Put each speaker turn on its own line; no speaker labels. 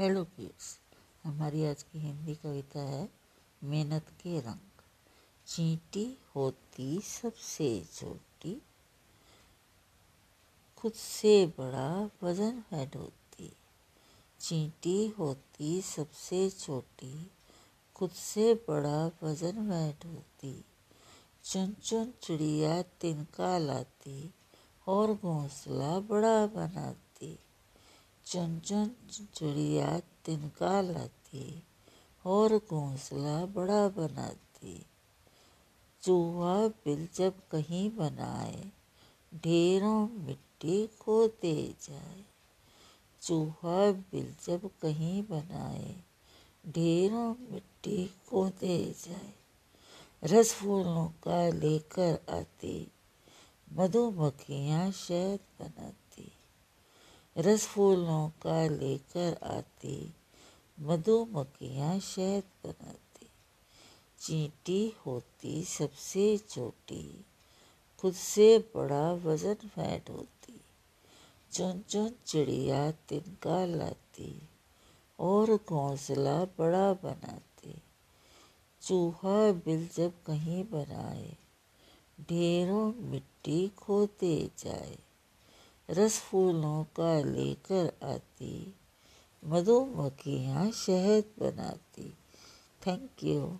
Hello kids, हमारी आज की हिंदी कविता है, मेहनत के रंग। चींटी होती सबसे छोटी, खुद से बड़ा वज़न है ढोती चींटी होती सबसे छोटी, खुद से बड़ा वज़न वह ढोती चुन चुन चिड़िया तिनका लाती और घोंसला बड़ा बनाती। चुन चुन चिड़िया तिनका लाती और घोंसला बड़ा बनाती। चूहा बिल जब कहीं बनाए, ढेरों मिट्टी खोते जाए। चूहा बिल जब कहीं बनाए, ढेरों मिट्टी खोते जाए। रस फूलों का लेकर आती, मधुमक्खियाँ शहद बनाती। रस फूलों का लेकर आती, मधुमक्खियाँ शहद बनाती। चींटी होती सबसे छोटी, खुद से बड़ा वज़न फैट होती। चुन चुन चिड़िया तिनका लाती और घोंसला बड़ा बनाती। चूहा बिल जब कहीं बनाए, ढेरों मिट्टी खोते जाए। रस फूलों का लेकर आती मधुमक्खियाँ शहद बनाती। Thank you